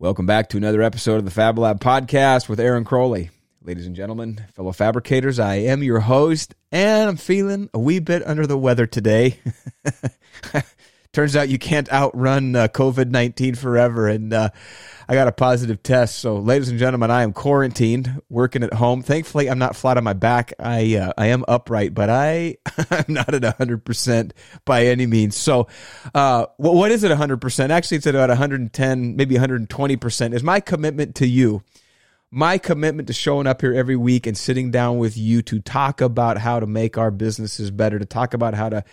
Welcome back to another episode of the Fab Lab podcast with Aaron Crowley. Ladies and gentlemen, fellow fabricators, I am your host, and I'm feeling a wee bit under the weather today. Turns out you can't outrun uh, COVID 19 forever, and uh, I got a positive test. So, ladies and gentlemen, I am quarantined, working at home. Thankfully, I'm not flat on my back. I uh, I am upright, but I I'm not at 100 percent by any means. So, uh, what what is it 100 percent? Actually, it's at about 110, maybe 120 percent. Is my commitment to you my commitment to showing up here every week and sitting down with you to talk about how to make our businesses better, to talk about how to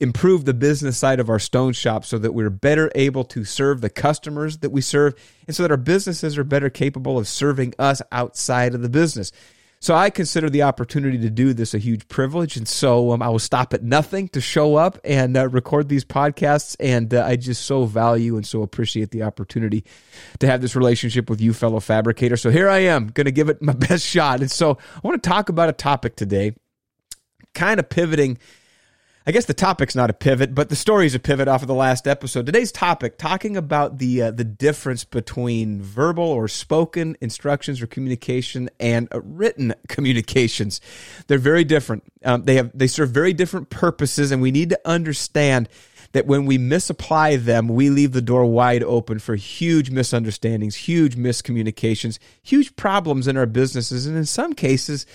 improve the business side of our stone shop so that we're better able to serve the customers that we serve and so that our businesses are better capable of serving us outside of the business. So I consider the opportunity to do this a huge privilege, and so um, I will stop at nothing to show up and uh, record these podcasts. And uh, I just so value and so appreciate the opportunity to have this relationship with you, fellow fabricator. So here I am, going to give it my best shot. And so I want to talk about a topic today, kind of pivoting I guess the topic's not a pivot, but the story's a pivot off of the last episode. Today's topic, talking about the uh, the difference between verbal or spoken instructions or communication and uh, written communications. They're very different. Um, they have they serve very different purposes, and we need to understand that when we misapply them, we leave the door wide open for huge misunderstandings, huge miscommunications, huge problems in our businesses, and in some cases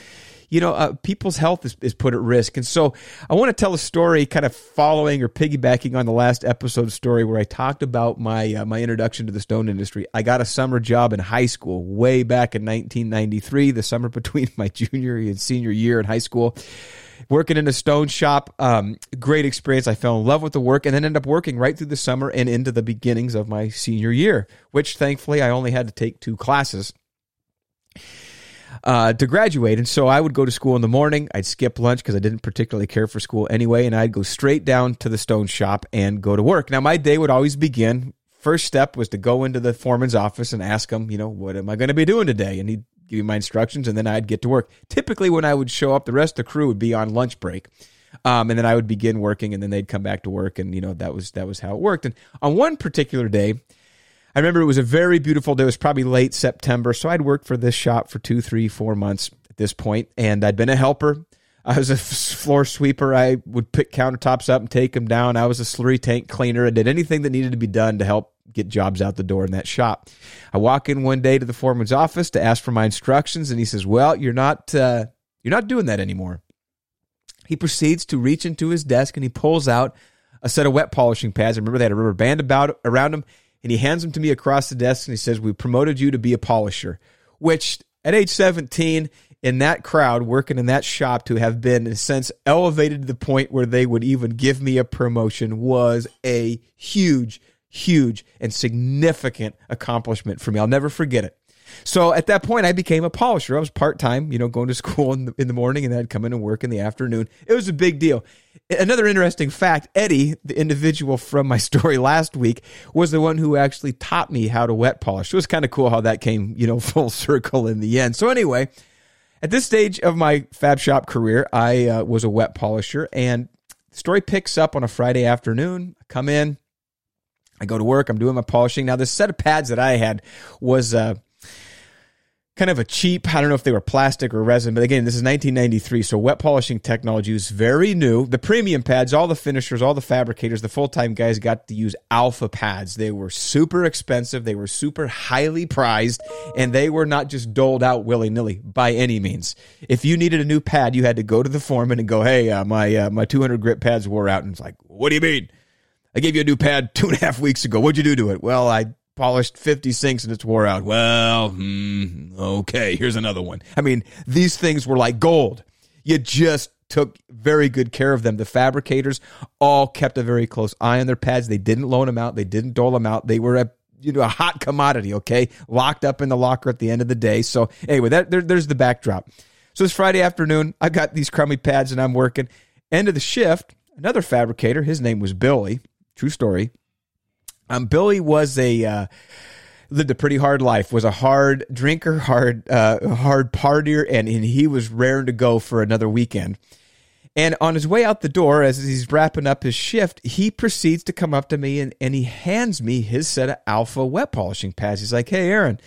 you know, uh, people's health is, is put at risk. And so I want to tell a story kind of following or piggybacking on the last episode story where I talked about my, uh, my introduction to the stone industry. I got a summer job in high school way back in 1993, the summer between my junior and senior year in high school working in a stone shop. Um, great experience. I fell in love with the work and then ended up working right through the summer and into the beginnings of my senior year, which thankfully I only had to take two classes uh, to graduate. And so I would go to school in the morning. I'd skip lunch because I didn't particularly care for school anyway. And I'd go straight down to the stone shop and go to work. Now, my day would always begin. First step was to go into the foreman's office and ask him, you know, what am I going to be doing today? And he'd give me my instructions and then I'd get to work. Typically, when I would show up, the rest of the crew would be on lunch break. Um, and then I would begin working, and then they'd come back to work, and you know that was that was how it worked. And on one particular day, I remember it was a very beautiful day. It was probably late September. So I'd worked for this shop for two, three, four months at this point, and I'd been a helper. I was a floor sweeper. I would pick countertops up and take them down. I was a slurry tank cleaner. I did anything that needed to be done to help get jobs out the door in that shop. I walk in one day to the foreman's office to ask for my instructions, and he says, "Well, you're not uh, you're not doing that anymore." He proceeds to reach into his desk and he pulls out a set of wet polishing pads. I remember they had a rubber band about around them and he hands them to me across the desk and he says, We promoted you to be a polisher, which at age 17, in that crowd, working in that shop, to have been, in a sense, elevated to the point where they would even give me a promotion was a huge, huge, and significant accomplishment for me. I'll never forget it. So at that point, I became a polisher. I was part time, you know, going to school in the, in the morning and then I'd come in and work in the afternoon. It was a big deal. Another interesting fact Eddie, the individual from my story last week, was the one who actually taught me how to wet polish. It was kind of cool how that came, you know, full circle in the end. So, anyway, at this stage of my fab shop career, I uh, was a wet polisher and the story picks up on a Friday afternoon. I come in, I go to work, I'm doing my polishing. Now, this set of pads that I had was, uh, kind of a cheap, I don't know if they were plastic or resin, but again, this is 1993, so wet polishing technology was very new. The premium pads, all the finishers, all the fabricators, the full time guys got to use alpha pads. They were super expensive, they were super highly prized, and they were not just doled out willy nilly by any means. If you needed a new pad, you had to go to the foreman and go, hey, uh, my, uh, my 200 grit pads wore out. And it's like, what do you mean? I gave you a new pad two and a half weeks ago. What'd you do to it? Well, I polished 50 sinks and it's wore out. Well, hmm, okay, here's another one. I mean, these things were like gold. You just took very good care of them. The fabricators all kept a very close eye on their pads. They didn't loan them out. They didn't dole them out. They were a you know a hot commodity. Okay, locked up in the locker at the end of the day. So anyway, that there, there's the backdrop. So it's Friday afternoon. I got these crummy pads and I'm working. End of the shift. Another fabricator. His name was Billy. True story. Um, Billy was a uh, lived a pretty hard life. Was a hard drinker, hard uh, hard partier, and, and he was raring to go for another weekend. And on his way out the door, as he's wrapping up his shift, he proceeds to come up to me and, and he hands me his set of alpha wet polishing pads. He's like, Hey, Aaron,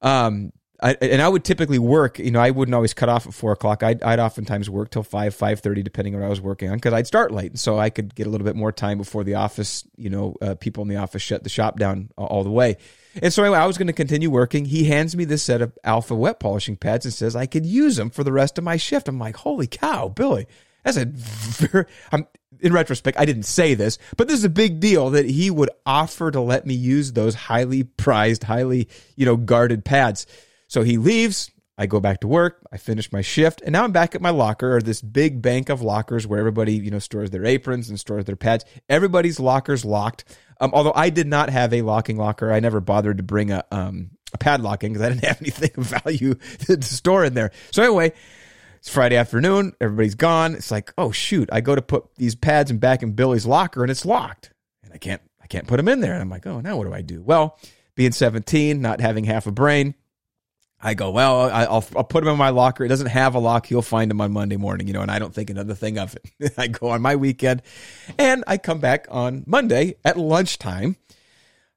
um, I, and I would typically work. You know, I wouldn't always cut off at four o'clock. I'd, I'd oftentimes work till five, five thirty, depending on what I was working on, because I'd start late, so I could get a little bit more time before the office. You know, uh, people in the office shut the shop down all the way. And so anyway, I was going to continue working. He hands me this set of alpha wet polishing pads and says I could use them for the rest of my shift. I'm like, holy cow, Billy, that's a very. I'm in retrospect, I didn't say this, but this is a big deal that he would offer to let me use those highly prized, highly you know guarded pads. So he leaves. I go back to work. I finish my shift, and now I'm back at my locker, or this big bank of lockers where everybody, you know, stores their aprons and stores their pads. Everybody's lockers locked. Um, although I did not have a locking locker, I never bothered to bring a um, a padlock in because I didn't have anything of value to store in there. So anyway, it's Friday afternoon. Everybody's gone. It's like, oh shoot! I go to put these pads in back in Billy's locker, and it's locked, and I can't I can't put them in there. And I'm like, oh, now what do I do? Well, being 17, not having half a brain. I go, well, I'll, I'll put him in my locker. It doesn't have a lock. He'll find him on Monday morning, you know, and I don't think another thing of it. I go on my weekend and I come back on Monday at lunchtime.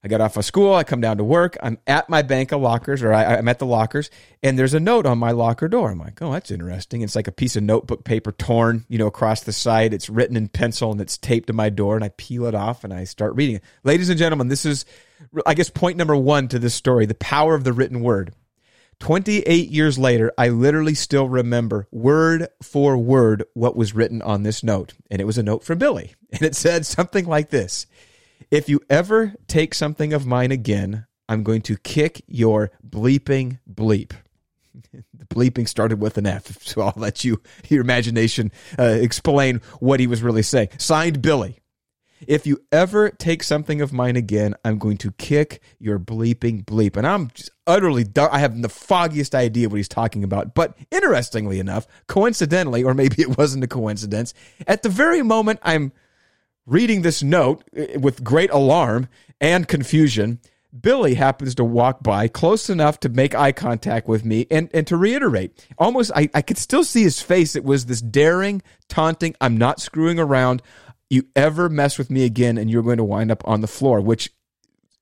I got off of school. I come down to work. I'm at my bank of lockers, or I, am at the lockers, and there's a note on my locker door. I'm like, oh, that's interesting. It's like a piece of notebook paper torn, you know, across the side. It's written in pencil and it's taped to my door, and I peel it off and I start reading it. Ladies and gentlemen, this is, I guess, point number one to this story the power of the written word. 28 years later, I literally still remember word for word what was written on this note. And it was a note from Billy. And it said something like this If you ever take something of mine again, I'm going to kick your bleeping bleep. the bleeping started with an F, so I'll let you, your imagination, uh, explain what he was really saying. Signed Billy. If you ever take something of mine again, I'm going to kick your bleeping bleep. And I'm just utterly, I have the foggiest idea what he's talking about. But interestingly enough, coincidentally, or maybe it wasn't a coincidence, at the very moment I'm reading this note eh, with great alarm and confusion, Billy happens to walk by close enough to make eye contact with me and, and to reiterate. Almost, I, I could still see his face. It was this daring, taunting, I'm not screwing around you ever mess with me again and you're going to wind up on the floor, which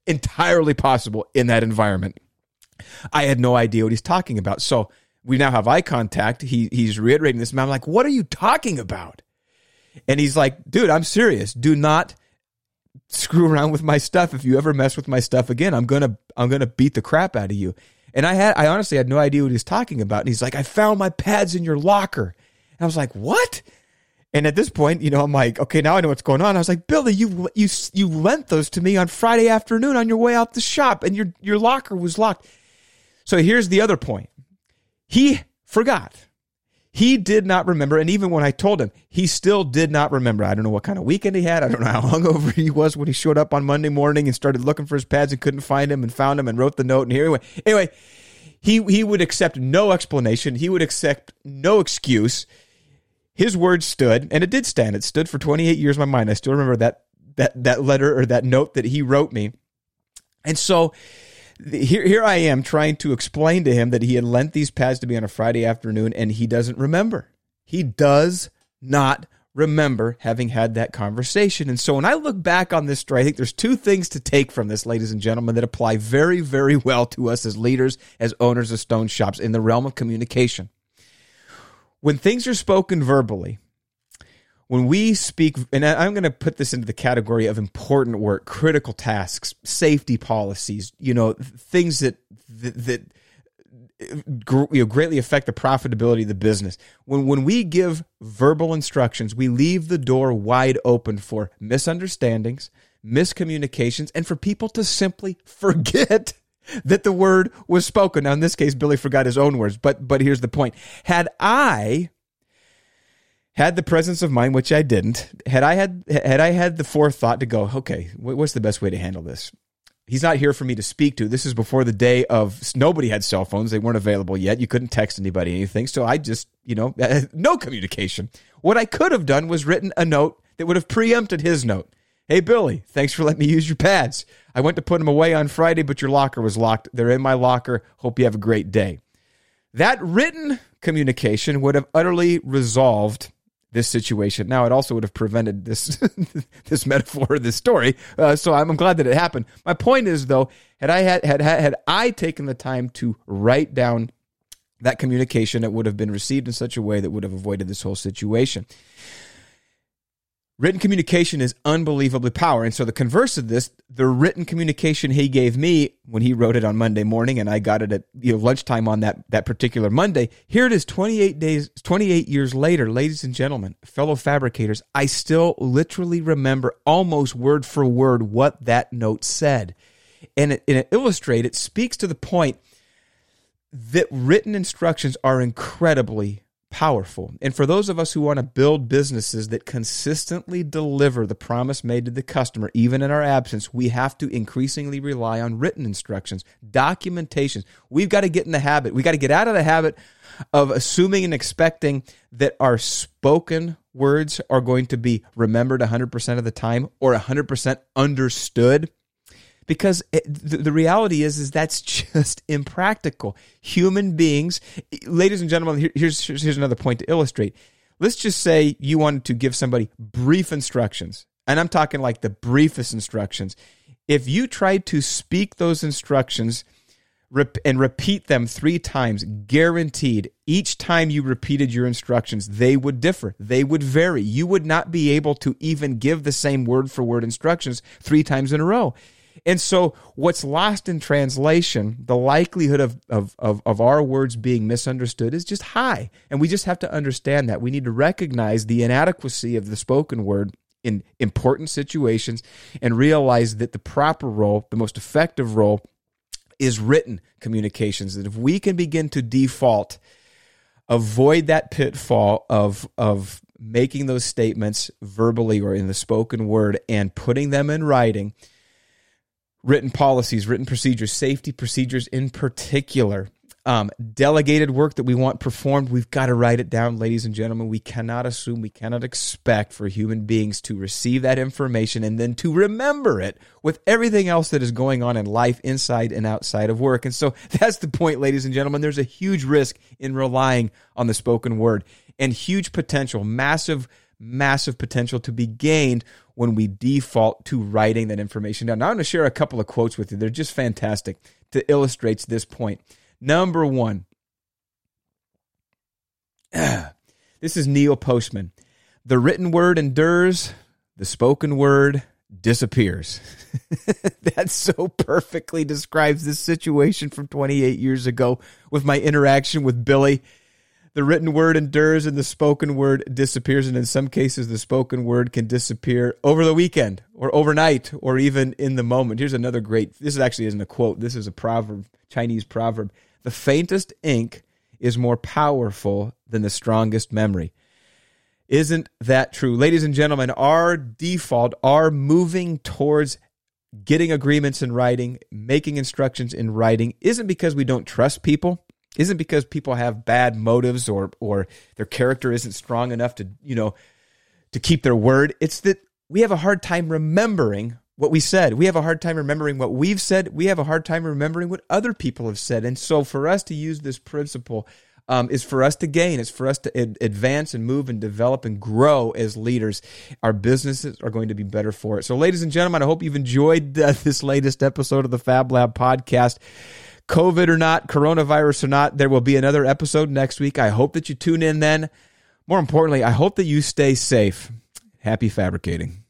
entirely possible in that environment. I had no idea what he's talking about. So we now have eye contact. He he's reiterating this. And I'm like, what are you talking about? And he's like, dude, I'm serious. Do not screw around with my stuff. If you ever mess with my stuff again, I'm gonna I'm gonna beat the crap out of you. And I had I honestly had no idea what he was talking about. And he's like, I found my pads in your locker. And I was like, what? And at this point, you know, I'm like, okay, now I know what's going on. I was like, Billy, you you you lent those to me on Friday afternoon on your way out the shop, and your your locker was locked. So here's the other point. He forgot. He did not remember, and even when I told him, he still did not remember. I don't know what kind of weekend he had. I don't know how hungover he was when he showed up on Monday morning and started looking for his pads and couldn't find him and found him and wrote the note. And here he went. anyway, he he would accept no explanation. He would accept no excuse his words stood, and it did stand. It stood for 28 years in my mind. I still remember that that that letter or that note that he wrote me. And so here here I am trying to explain to him that he had lent these pads to me on a Friday afternoon and he doesn't remember. He does not remember having had that conversation. And so when I look back on this story, I think there's two things to take from this, ladies and gentlemen, that apply very, very well to us as leaders, as owners of stone shops in the realm of communication when things are spoken verbally, when we speak, and I'm going to put this into the category of important work, critical tasks, safety policies, you know, things that that, that you know, greatly affect the profitability of the business. When when we give verbal instructions, we leave the door wide open for misunderstandings, miscommunications, and for people to simply forget that the word was spoken. Now, in this case, Billy forgot his own words, but but here's the point: had I had the presence of mind, which I didn't, had I had had I had the forethought to go, okay, what's the best way to handle this? He's not here for me to speak to. This is before the day of nobody had cell phones; they weren't available yet. You couldn't text anybody anything, so I just you know no communication. What I could have done was written a note that would have preempted his note. Hey, Billy, thanks for letting me use your pads. I went to put them away on Friday, but your locker was locked. They're in my locker. Hope you have a great day. That written communication would have utterly resolved this situation. Now, it also would have prevented this this metaphor, this story. Uh, so I'm glad that it happened. My point is, though, had I had had had I taken the time to write down that communication, it would have been received in such a way that would have avoided this whole situation. Written communication is unbelievably powerful. And so the converse of this, the written communication he gave me when he wrote it on Monday morning and I got it at you know, lunchtime on that, that particular Monday. Here it is 28 days, 28 years later, ladies and gentlemen, fellow fabricators, I still literally remember almost word for word what that note said. And it, and it illustrates, it speaks to the point that written instructions are incredibly powerful. And for those of us who want to build businesses that consistently deliver the promise made to the customer, even in our absence, we have to increasingly rely on written instructions, documentations. We've got to get in the habit. We got to get out of the habit of assuming and expecting that our spoken words are going to be remembered 100% of the time or 100% understood because it, the, the reality is is that's just impractical. Human beings, ladies and gentlemen, here, here's here's another point to illustrate. Let's just say you wanted to give somebody brief instructions, and I'm talking like the briefest instructions. If you tried to speak those instructions and repeat them three times, guaranteed, each time you repeated your instructions, they would differ. They would vary. You would not be able to even give the same word for word instructions three times in a row. And so, what's lost in translation, the likelihood of, of, of, of, our words being misunderstood is just high. And we just have to understand that. We need to recognize the inadequacy of the spoken word in important situations and realize that the proper role, the most effective role, is written communications. That if we can begin to default, avoid that pitfall of, of making those statements verbally or in the spoken word and putting them in writing written policies, written procedures, safety procedures in particular. Um, delegated work that we want performed, we've got to write it down, ladies and gentlemen. We cannot assume, we cannot expect for human beings to receive that information and then to remember it with everything else that is going on in life inside and outside of work. And so that's the point, ladies and gentlemen. There's a huge risk in relying on the spoken word and huge potential, massive massive potential to be gained when we default to writing that information down. Now, I'm going to share a couple of quotes with you. They're just fantastic to illustrate this point. Number one, this is Neil Postman. The written word endures, the spoken word disappears. that so perfectly describes this situation from 28 years ago with my interaction with Billy the written word endures and the spoken word disappears. And in some cases, the spoken word can disappear over the weekend or overnight or even in the moment. Here's another great this actually isn't a quote, this is a proverb, Chinese proverb. The faintest ink is more powerful than the strongest memory. Isn't that true? Ladies and gentlemen, our default, our moving towards getting agreements in writing, making instructions in writing, isn't because we don't trust people isn't because people have bad motives or or their character isn't strong enough to you know to keep their word it's that we have a hard time remembering what we said we have a hard time remembering what we've said we have a hard time remembering what other people have said and so for us to use this principle um, is for us to gain. It's for us to ad- advance and move and develop and grow as leaders. Our businesses are going to be better for it. So, ladies and gentlemen, I hope you've enjoyed uh, this latest episode of the Fab Lab podcast. COVID or not, coronavirus or not, there will be another episode next week. I hope that you tune in then. More importantly, I hope that you stay safe. Happy fabricating.